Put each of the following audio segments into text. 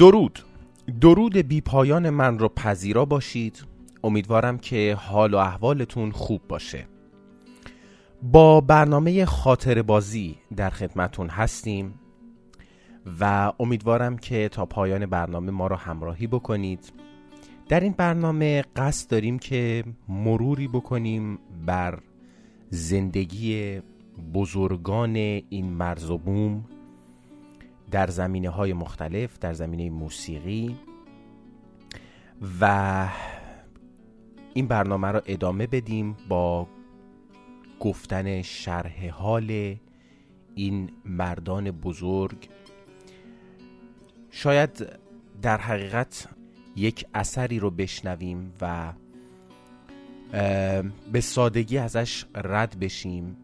درود. درود بی پایان من رو پذیرا باشید. امیدوارم که حال و احوالتون خوب باشه. با برنامه خاطر بازی در خدمتون هستیم و امیدوارم که تا پایان برنامه ما را همراهی بکنید. در این برنامه قصد داریم که مروری بکنیم بر زندگی بزرگان این مرز و بوم. در زمینه های مختلف در زمینه موسیقی و این برنامه را ادامه بدیم با گفتن شرح حال این مردان بزرگ. شاید در حقیقت یک اثری رو بشنویم و به سادگی ازش رد بشیم.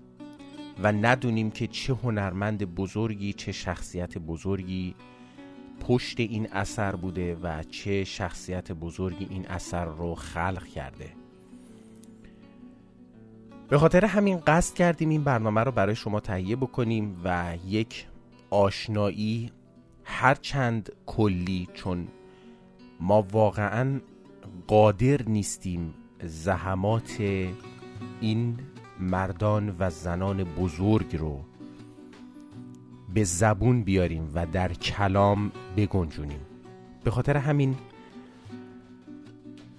و ندونیم که چه هنرمند بزرگی چه شخصیت بزرگی پشت این اثر بوده و چه شخصیت بزرگی این اثر رو خلق کرده. به خاطر همین قصد کردیم این برنامه رو برای شما تهیه بکنیم و یک آشنایی هرچند کلی چون ما واقعا قادر نیستیم زحمات این مردان و زنان بزرگ رو به زبون بیاریم و در کلام بگنجونیم. به خاطر همین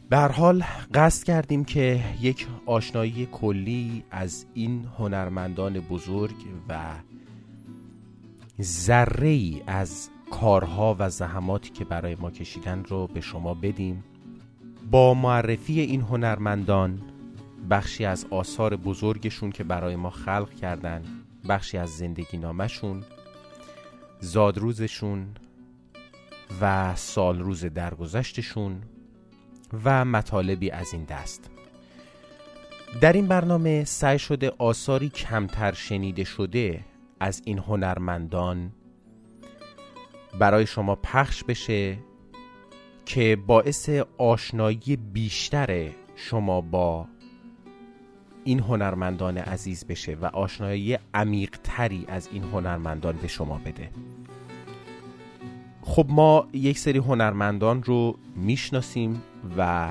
به حال قصد کردیم که یک آشنایی کلی از این هنرمندان بزرگ و ذره ای از کارها و زحماتی که برای ما کشیدن رو به شما بدیم. با معرفی این هنرمندان بخشی از آثار بزرگشون که برای ما خلق کردن بخشی از زندگی نامشون زادروزشون و سالروز درگذشتشون و مطالبی از این دست. در این برنامه سعی شده آثاری کمتر شنیده شده از این هنرمندان برای شما پخش بشه که باعث آشنایی بیشتر شما با این هنرمندان عزیز بشه و آشنایی عمیقتری از این هنرمندان به شما بده. خب ما یک سری هنرمندان رو می‌شناسیم و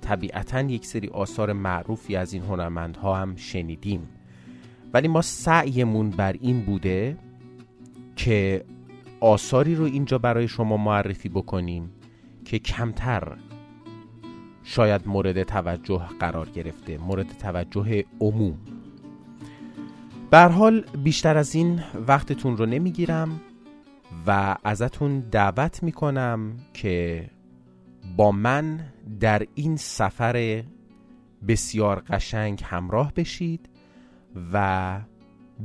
طبیعتا یک سری آثار معروفی از این هنرمندها هم شنیدیم. ولی ما سعیمون بر این بوده که آثاری رو اینجا برای شما معرفی بکنیم که کمتر شاید مورد توجه قرار گرفته مورد توجه عموم. بر حال بیشتر از این وقتتون رو نمی‌گیرم و ازتون دعوت می‌کنم که با من در این سفر بسیار قشنگ همراه بشید و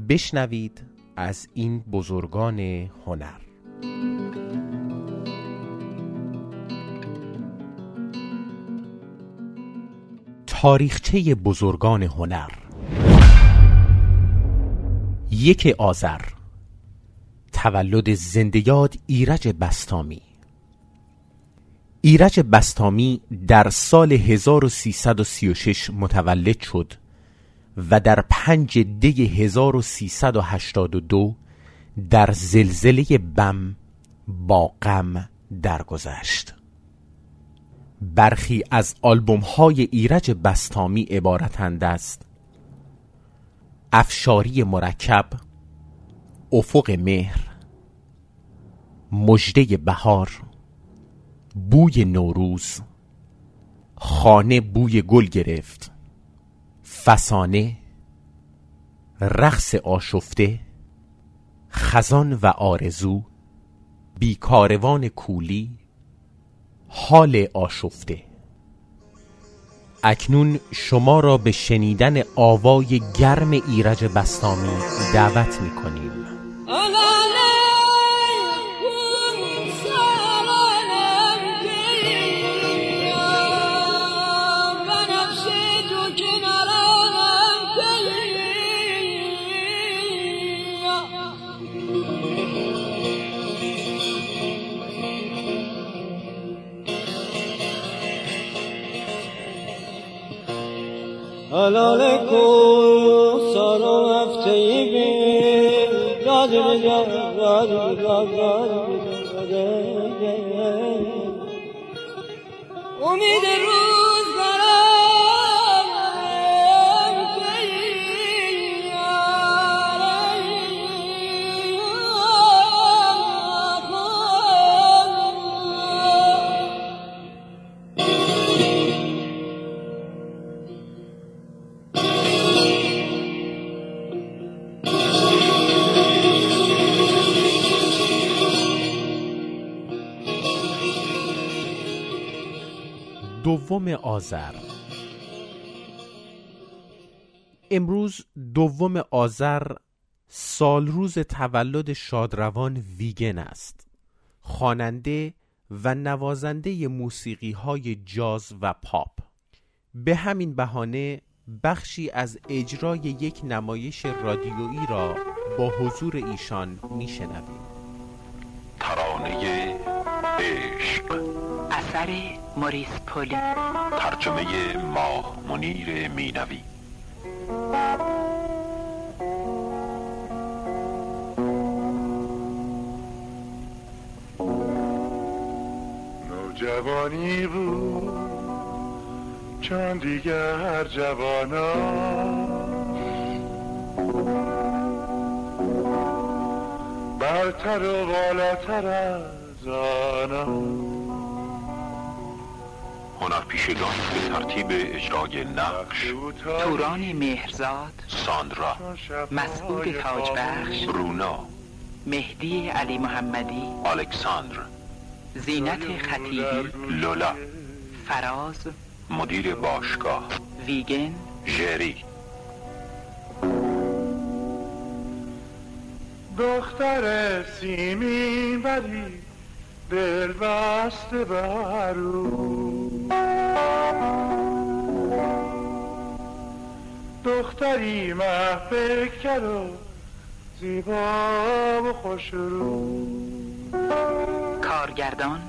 بشنوید از این بزرگان هنر. تاریخچه بزرگان هنر. یک آذر تولد زندیاد ایرج بستامی. ایرج بستامی در سال 1336 متولد شد و در پنج دی 1382 در زلزله بم با غم درگذشت. برخی از آلبوم های ایرج بستامی عبارتند است افشاری مرکب افق مهر مجده بهار بوی نوروز خانه بوی گل گرفت فسانه رقص آشفته خزان و آرزو بیکاروان کولی حال آشفته. اکنون شما را به شنیدن آوای گرم ایرج بستامی دعوت می کنیم حلال کن سارو هفته ای بین راج بجا راج بجا راج بجا امید روز دوم آذر. امروز دوم آذر سال روز تولد شادروان ویگن است. خواننده و نوازنده موسیقی های جاز و پاپ. به همین بهانه بخشی از اجرای یک نمایش رادیویی را با حضور ایشان میشنویم. ترانه عشق. اثر موریس پولی. ترجمه ماه منیر مینوی. نوجوانی بود چون دیگر جوانا. برتر و بالاتر از آنان هنرپیشگانی به ترتیب اجرای نقش توران مهرزاد ساندرا مسعود تاجبخش رونا مهدی علی محمدی الکساندر زینت خطیبی لولا فراز مدیر باشگاه ویگن ژری دختر سیمین ولی دل بسته برو دختری محفکر و زیبا و خوش رو. کارگردان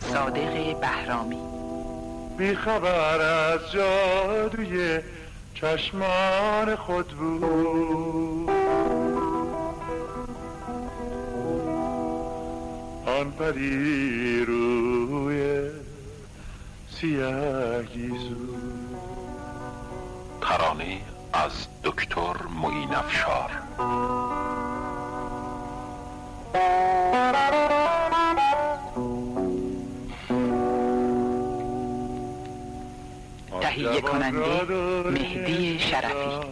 صادق بهرامی. بیخبر از جادوی چشمان خود بود. آن پری روی سیاه گیزو ترانه از دکتر معین افشار. تهیه کننده مهدی شرفی.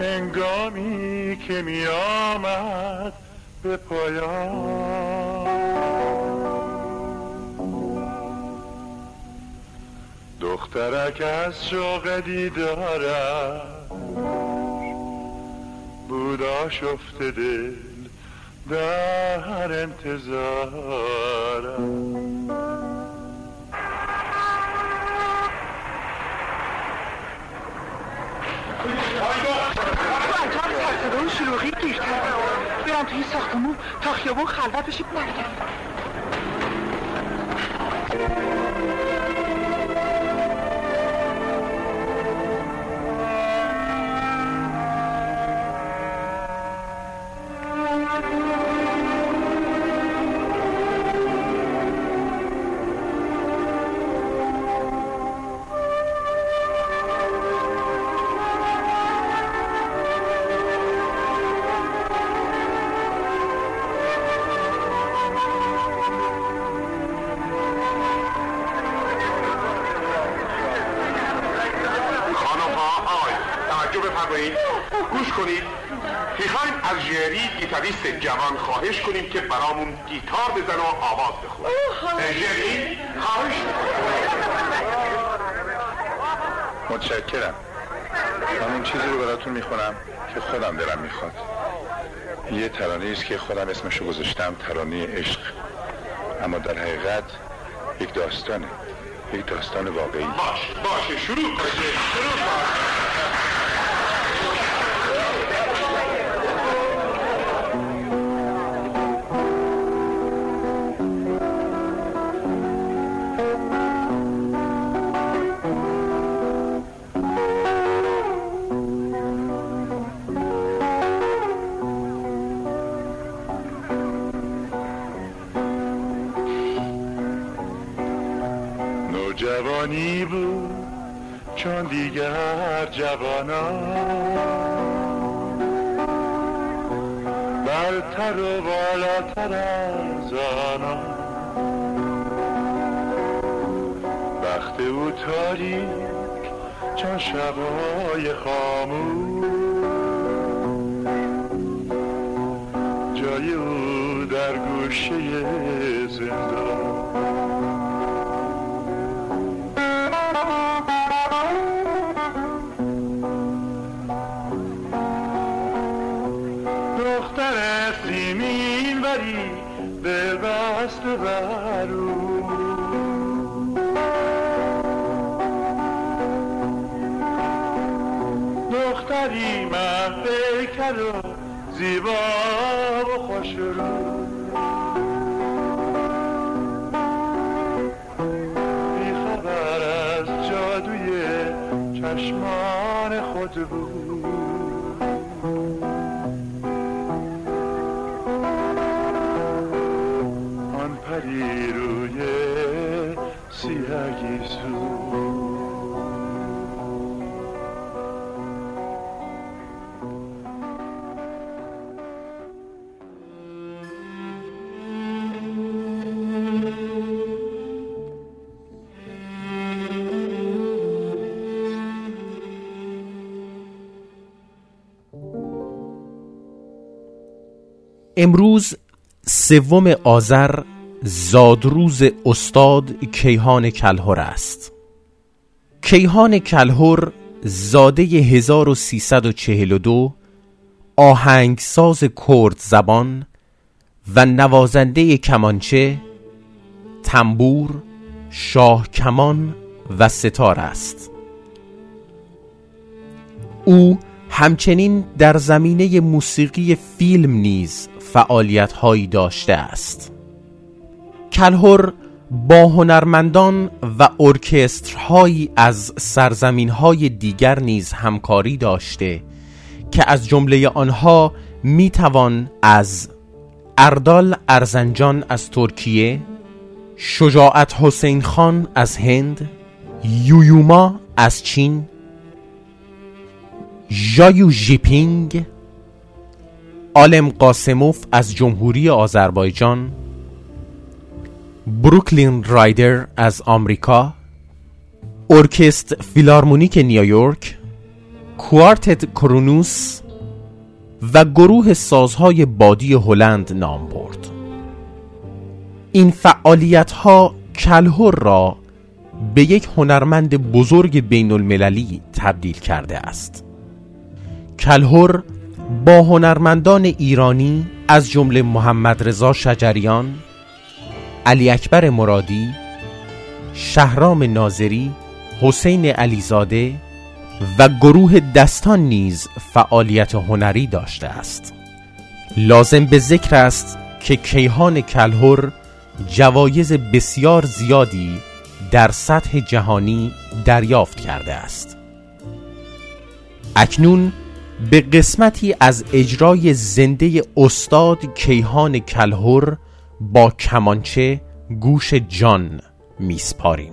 هنگامی که می آمد به پایان. دخترک از شوق دیدارم بودا شفته دل در انتظارم شلوغی برم توی ساختمون تا خیابون خلوت بشه برگردم. گیتاریست جوان خواهش کنیم که برامون گیتار بزن و آواز بخونه ژری خواهش متشکرم. من اون چیزی رو براتون می‌خونم که خودم دلم می‌خواد. یه ترانه است که خودم اسمشو گذاشتم ترانه عشق. اما در حقیقت یک داستانه. یک داستان واقعی. باش باشه. شروع کن ژری، شروع کن Lo Yechamu. و زیبا و خوش رو. امروز سوم آذر زادروز استاد کیهان کلهر است. کیهان کلهر زاده 1342 آهنگساز کرد زبان و نوازنده کمانچه تنبور شاه کمان و ستار است. او همچنین در زمینه موسیقی فیلم نیز فعالیت هایی داشته است. کلهر با هنرمندان و ارکسترهایی از سرزمین های دیگر نیز همکاری داشته که از جمله آنها می توان از اردال ارزنجان از ترکیه شجاعت حسین خان از هند یویوما از چین ژایو ژیپینگ عالم قاسموف از جمهوری آذربایجان بروکلین رایدر از آمریکا ارکستر فیلارمونیک نیویورک کوارتت کرونوس و گروه سازهای بادی هلند نام برد. این فعالیت ها کلهر را به یک هنرمند بزرگ بین المللی تبدیل کرده است. کلهر با هنرمندان ایرانی از جمله محمد رضا شجریان علی اکبر مرادی شهرام ناظری حسین علیزاده و گروه دستان نیز فعالیت هنری داشته است. لازم به ذکر است که کیهان کلهر جوایز بسیار زیادی در سطح جهانی دریافت کرده است. اکنون به قسمتی از اجرای زنده استاد کیهان کلهر با کمانچه گوش جان میسپاریم.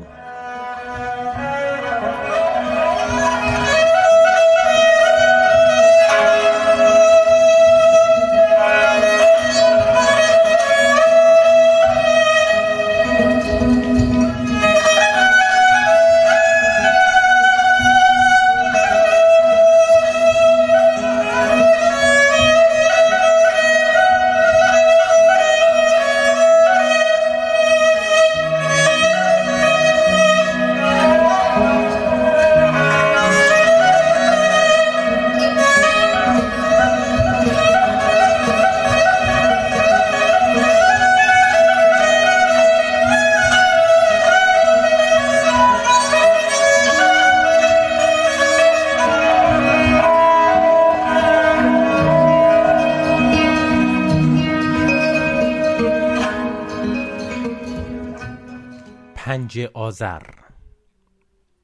آذر.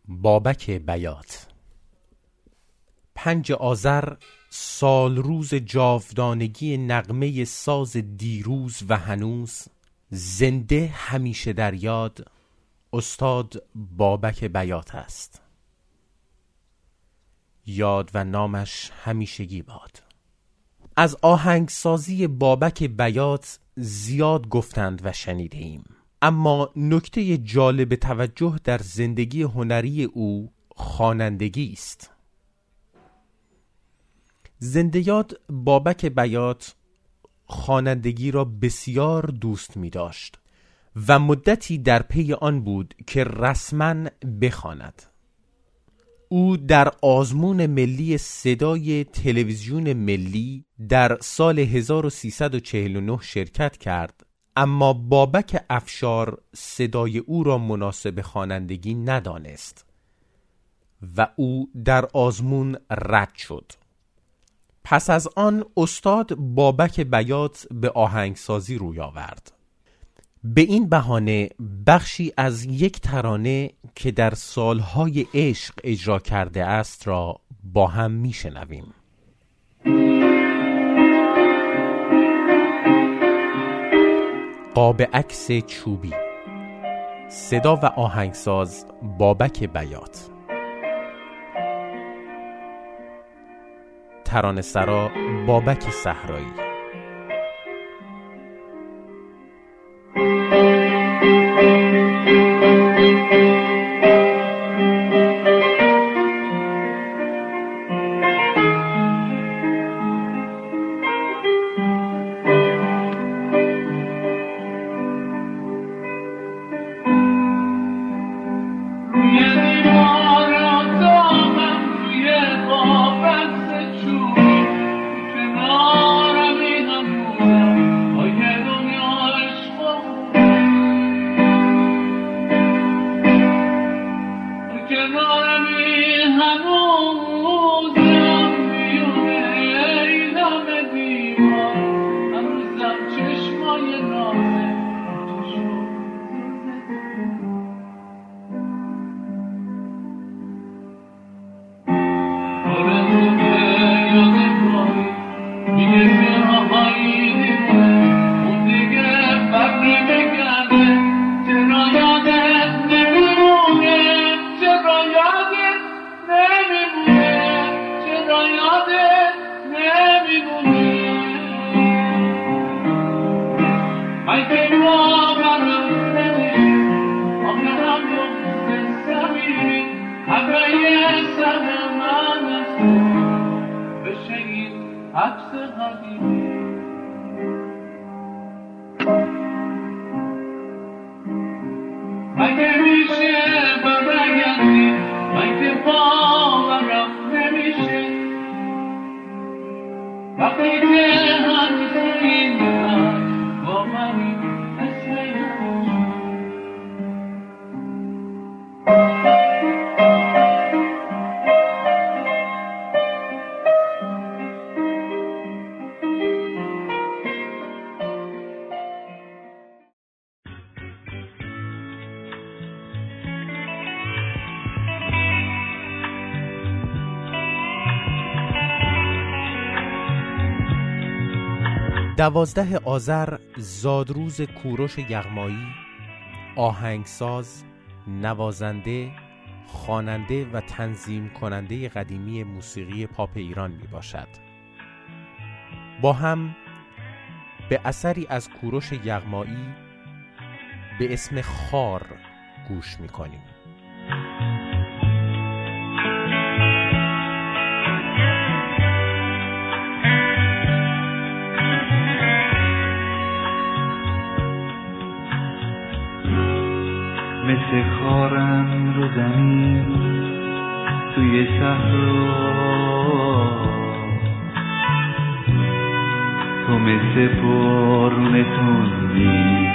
بابک بیات. پنج آذر سال روز جاودانگی نغمه ساز دیروز و هنوز زنده همیشه در یاد استاد بابک بیات است. یاد و نامش همیشگی باد. از آهنگسازی بابک بیات زیاد گفتند و شنیده ایم اما نکته جالب توجه در زندگی هنری او خوانندگی است زندیات بابک بیات خوانندگی را بسیار دوست می داشت و مدتی در پی آن بود که رسما بخواند. او در آزمون ملی صدای تلویزیون ملی در سال 1349 شرکت کرد اما بابک افشار صدای او را مناسب خوانندگی ندانست و او در آزمون رد شد. پس از آن استاد بابک بیات به آهنگسازی روی آورد. به این بهانه بخشی از یک ترانه که در سالهای عشق اجرا کرده است را با هم میشنویم. قاب عکس چوبی. صدا و آهنگساز بابک بیات. ترانه سرا بابک صحرایی. دوازده آذر زادروز کوروش یغمایی آهنگساز نوازنده خواننده و تنظیم کننده قدیمی موسیقی پاپ ایران می باشد با هم به اثری از کوروش یغمایی به اسم خار گوش می کنیم مثل خارم رو زمین توی صحرا تو مثل بارون تندی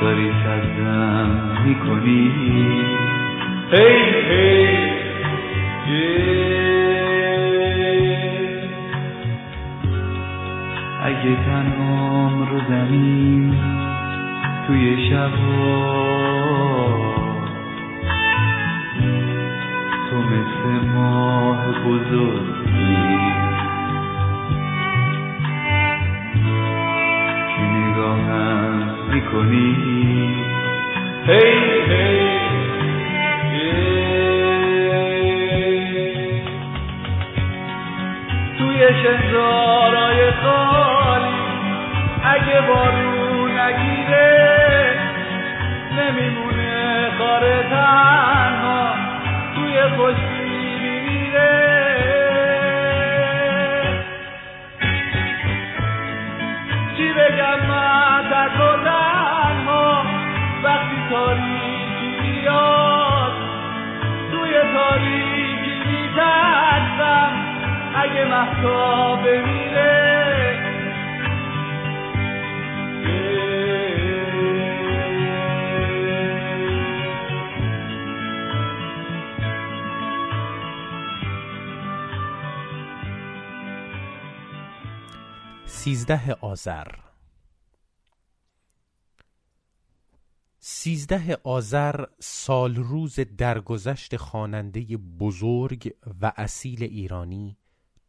داری سرزم می‌کنی. هی هی. اگه تنهام رو زمین توی شبا تو مثل ماه بزرگی. که نگاهم می‌کنی؟ هی هی. توی سیزده آذر. سیزده آذر سال روز درگذشت خواننده بزرگ و اصیل ایرانی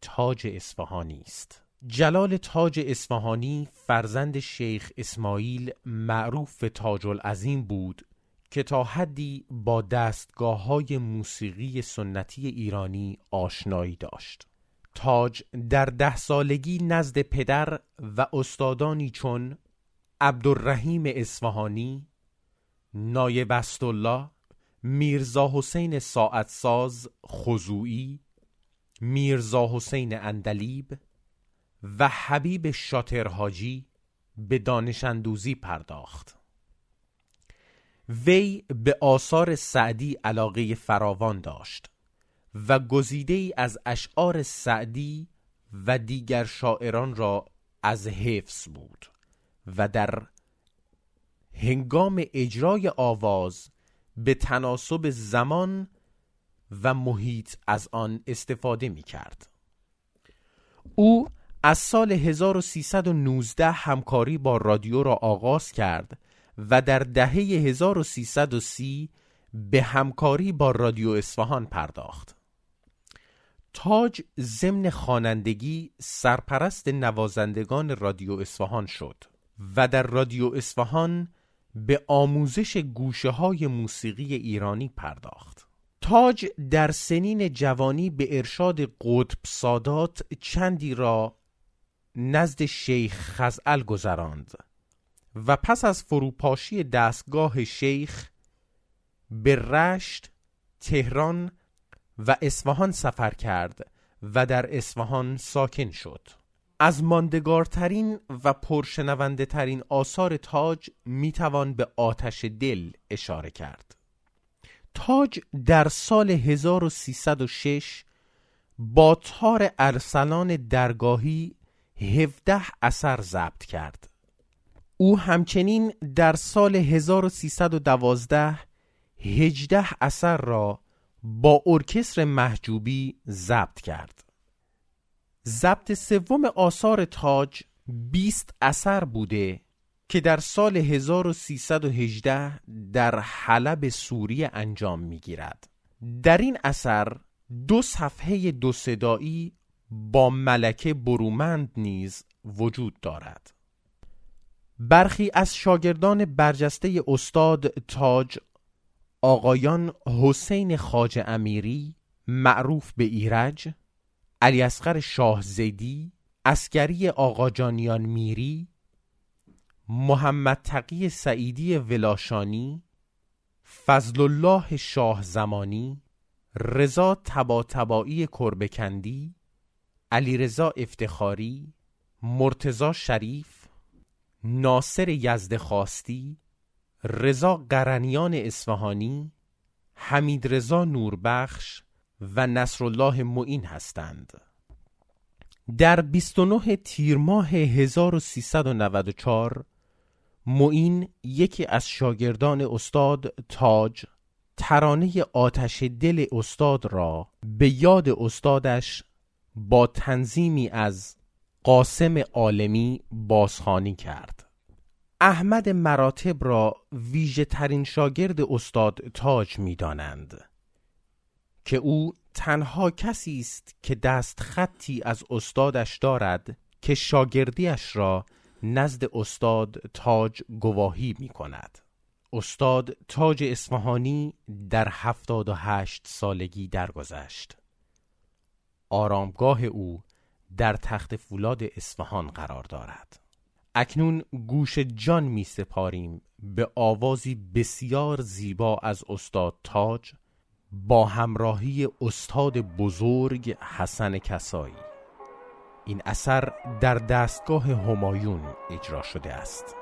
تاج اصفهانی است. جلال تاج اصفهانی فرزند شیخ اسماعیل معروف به تاج العظیم بود که تا حدی با دستگاه های موسیقی سنتی ایرانی آشنایی داشت. تاج در ده سالگی نزد پدر و استادانی چون عبدالرحیم اصفهانی نایب الله میرزا حسین ساعتساز خضوعی میرزا حسین اندلیب و حبیب شاترهاجی به دانش اندوزی پرداخت. وی به آثار سعدی علاقه فراوان داشت. و گزیده ای از اشعار سعدی و دیگر شاعران را از حفظ بود و در هنگام اجرای آواز به تناسب زمان و محیط از آن استفاده می کرد. او از سال 1319 همکاری با رادیو را آغاز کرد و در دهه 1330 به همکاری با رادیو اصفهان پرداخت. تاج ضمن خوانندگی سرپرست نوازندگان رادیو اصفهان شد و در رادیو اصفهان به آموزش گوشه های موسیقی ایرانی پرداخت. تاج در سنین جوانی به ارشاد قطب سادات چندی را نزد شیخ خزعل گذراند و پس از فروپاشی دستگاه شیخ به رشت، تهران و اصفهان سفر کرد و در اصفهان ساکن شد. از ماندگارترین و پرشنونده ترین آثار تاج می‌توان به آتش دل اشاره کرد. تاج در سال 1306 با تار ارسلان درگاهی 17 اثر ضبط کرد. او همچنین در سال 1312 18 اثر را با ارکستر محجوبی ضبط کرد. ضبط سوم آثار تاج 20 اثر بوده که در سال 1318 در حلب سوریه انجام می‌گیرد. در این اثر دو صفحه دو صدایی با ملکه برومند نیز وجود دارد. برخی از شاگردان برجسته استاد تاج آقایان حسین خاج امیری معروف به ایرج علی اصغر شاه زیدی اسکری آقاجانیان میری محمد تقی سعیدی ولاشانی فضل الله شاه زمانی رضا تبا تبایی کربکندی علی رضا افتخاری مرتزا شریف ناصر یزد خواستی رضا قرنیان اصفهانی حمید رضا نوربخش و نصرالله معین هستند. در 29 تیر ماه 1394 معین یکی از شاگردان استاد تاج ترانه آتش دل استاد را به یاد استادش با تنظیمی از قاسم عالمی بازخوانی کرد. احمد مراتب را ویژه ترین شاگرد استاد تاج می دانند که او تنها کسی است که دست خطی از استادش دارد که شاگردیش را نزد استاد تاج گواهی می کند استاد تاج اصفهانی در هفتاد و هشت سالگی درگذشت. آرامگاه او در تخت فولاد اصفهان قرار دارد. اکنون گوش جان می سپاریم به آوازی بسیار زیبا از استاد تاج با همراهی استاد بزرگ حسن کسایی. این اثر در دستگاه همایون اجرا شده است.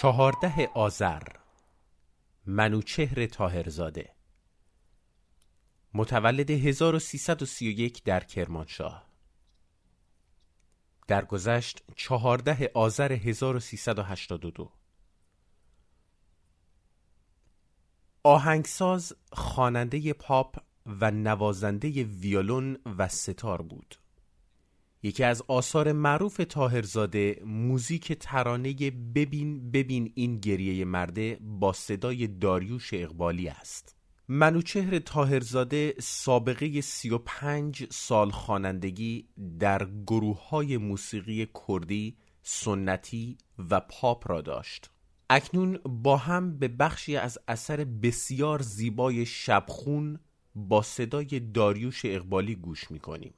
چهارده آذر منوچهر تاهرزاده متولد 1331 در کرمانشاه. درگذشت چهارده آذر 1382 آهنگساز خواننده پاپ و نوازنده ویولون و ستار بود. یکی از آثار معروف تاهرزاده موزیک ترانه ببین ببین این گریه مرده با صدای داریوش اقبالی است. منوچهر تاهرزاده سابقه 35 سال خوانندگی در گروه های موسیقی کردی، سنتی و پاپ را داشت. اکنون با هم به بخشی از اثر بسیار زیبای شبخون با صدای داریوش اقبالی گوش می‌کنیم.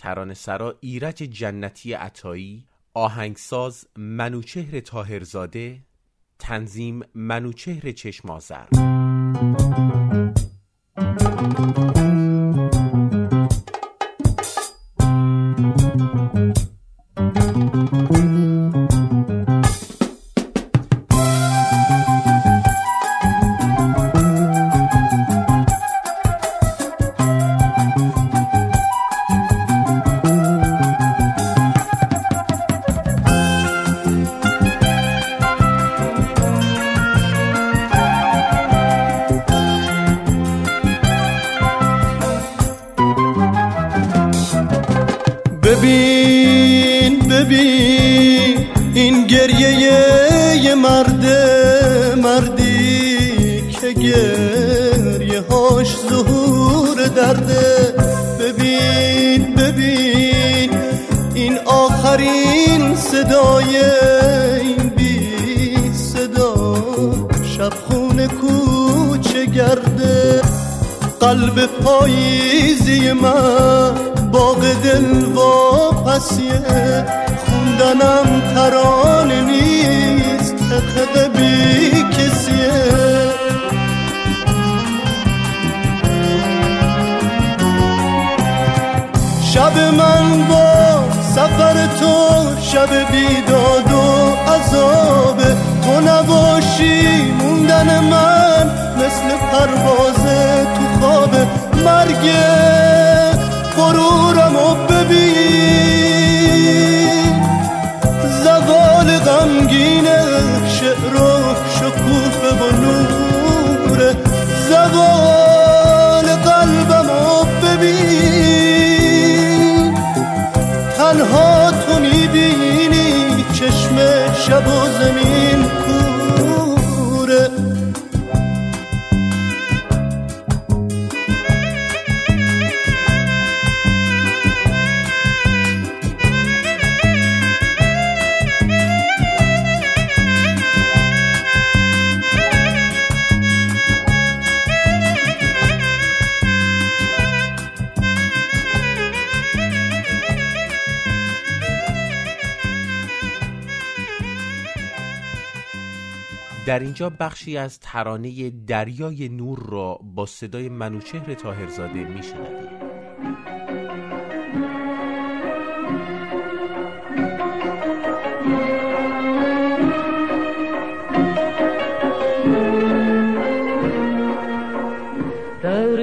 ترانه سرا ایرج جنتی عطایی آهنگساز منوچهر تاهرزاده تنظیم منوچهر چشمازر واپسیه خوندنم ترانه نیست حقق بی کسیه. شب من با سفر تو شب بیداد و عذابه تو نباشی موندن من مثل پرواز تو خواب مرگ. غرورم و ببین زوال غمگین شعر و شکوفه و نوره زوال قلبم و ببین. تنها تو می‌بینی چشم شب و زمین. در اینجا بخشی از ترانه دریای نور را با صدای منوچهر تاهرزاده میشنویم در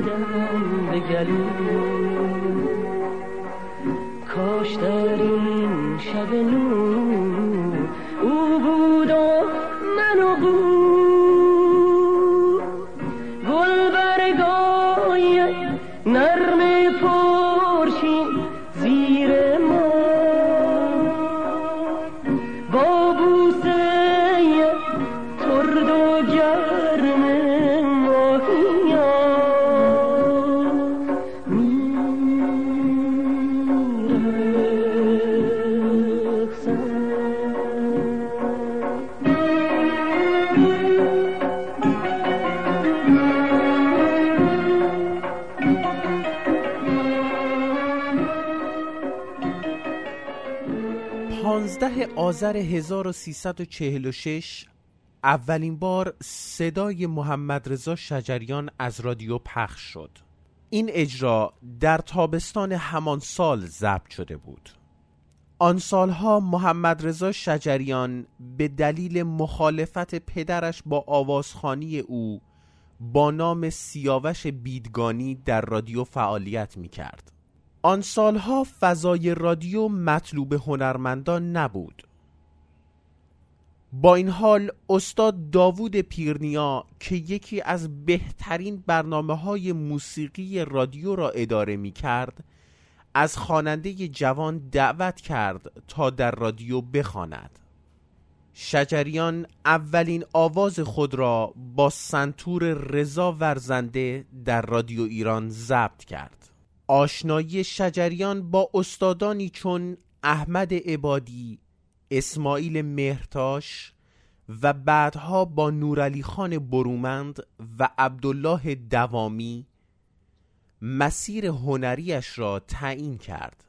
فریادم به گلو کاش در این شب نور آذر 1346 اولین بار صدای محمد رضا شجریان از رادیو پخش شد این اجرا در تابستان همان سال ضبط شده بود آن سالها محمد رضا شجریان به دلیل مخالفت پدرش با آوازخانی او با نام سیاوش بیدگانی در رادیو فعالیت می کرد. آن سالها فضای رادیو مطلوب هنرمندان نبود. با این حال استاد داوود پیرنیا که یکی از بهترین برنامه های موسیقی رادیو را اداره می کرد از خواننده جوان دعوت کرد تا در رادیو بخواند. شجریان اولین آواز خود را با سنتور رضا ورزنده در رادیو ایران ضبط کرد. آشنایی شجریان با استادانی چون احمد عبادی، اسماعیل مهرتاش و بعدها با نورعلی خان برومند و عبدالله دوامی مسیر هنریش را تعیین کرد.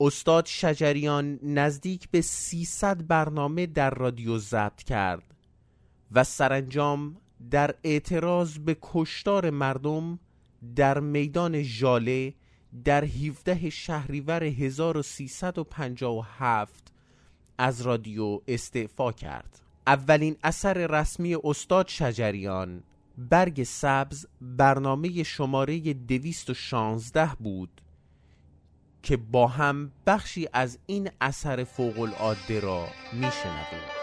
استاد شجریان نزدیک به 300 برنامه در رادیو ضبط کرد و سرانجام در اعتراض به کشتار مردم در میدان ژاله در 17 شهریور 1357 از رادیو استعفا کرد. اولین اثر رسمی استاد شجریان برگ سبز برنامه شماره 216 بود که با هم بخشی از این اثر فوق العاده را میشنویم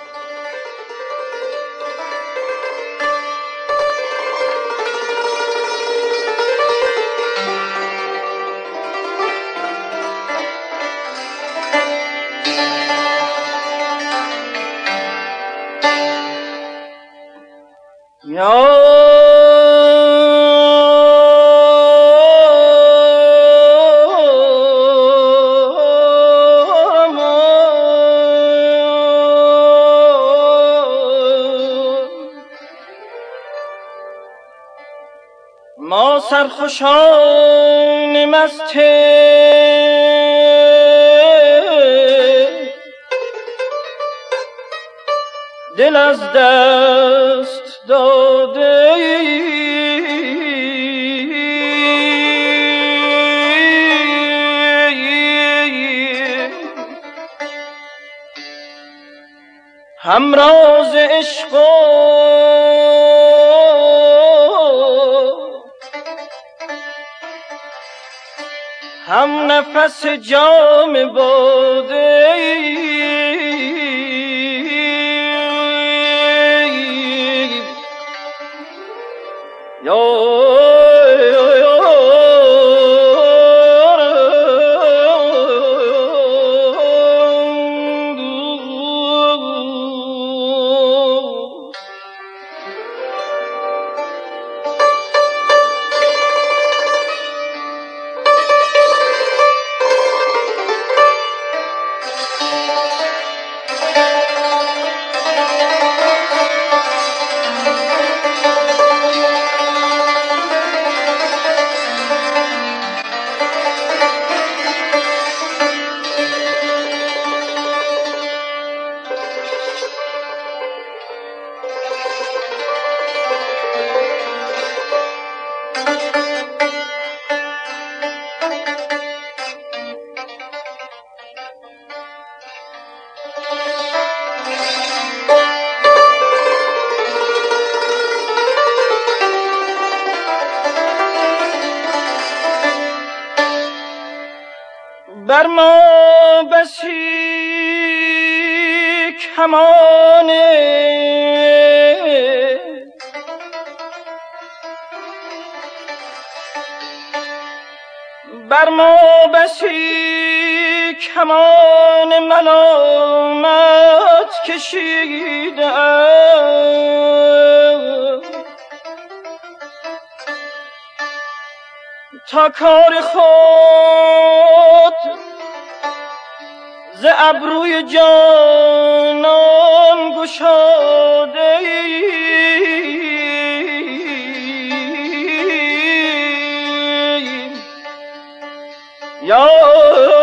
ما سرخوشان مست دل از دست داده همراز عشق و هم نفس جام باده بر ما بسی کمان ملامت کشیده. تا کار خود ز ابروی جانان گشاده یا امید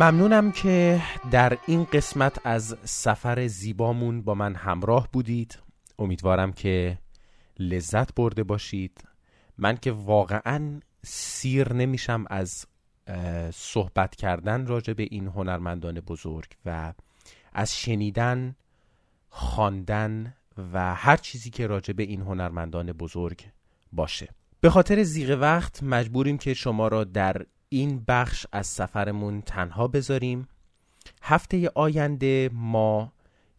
ممنونم که در این قسمت از سفر زیبامون با من همراه بودید. امیدوارم که لذت برده باشید. من که واقعا سیر نمیشم از صحبت کردن راجع به این هنرمندان بزرگ و از شنیدن خواندن و هر چیزی که راجع به این هنرمندان بزرگ باشه. به خاطر زیغ وقت مجبوریم که شما را در این بخش از سفرمون تنها بذاریم. هفته آینده ما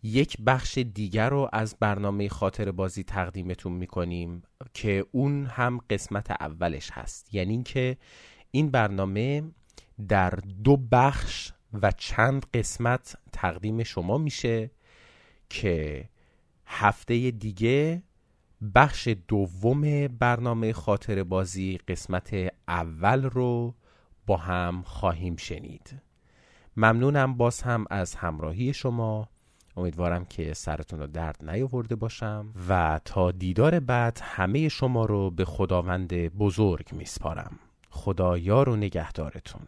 یک بخش دیگر رو از برنامه خاطر بازی تقدیمتون می‌کنیم که اون هم قسمت اولش هست. یعنی اینکه این برنامه در دو بخش و چند قسمت تقدیم شما میشه که هفته دیگه بخش دوم برنامه خاطر بازی قسمت اول رو هم خواهیم شنید. ممنونم باز هم از همراهی شما. امیدوارم که سرتون رو درد نیاورده باشم و تا دیدار بعد همه شما رو به خداوند بزرگ میسپارم. خدا یار و نگهدارتون.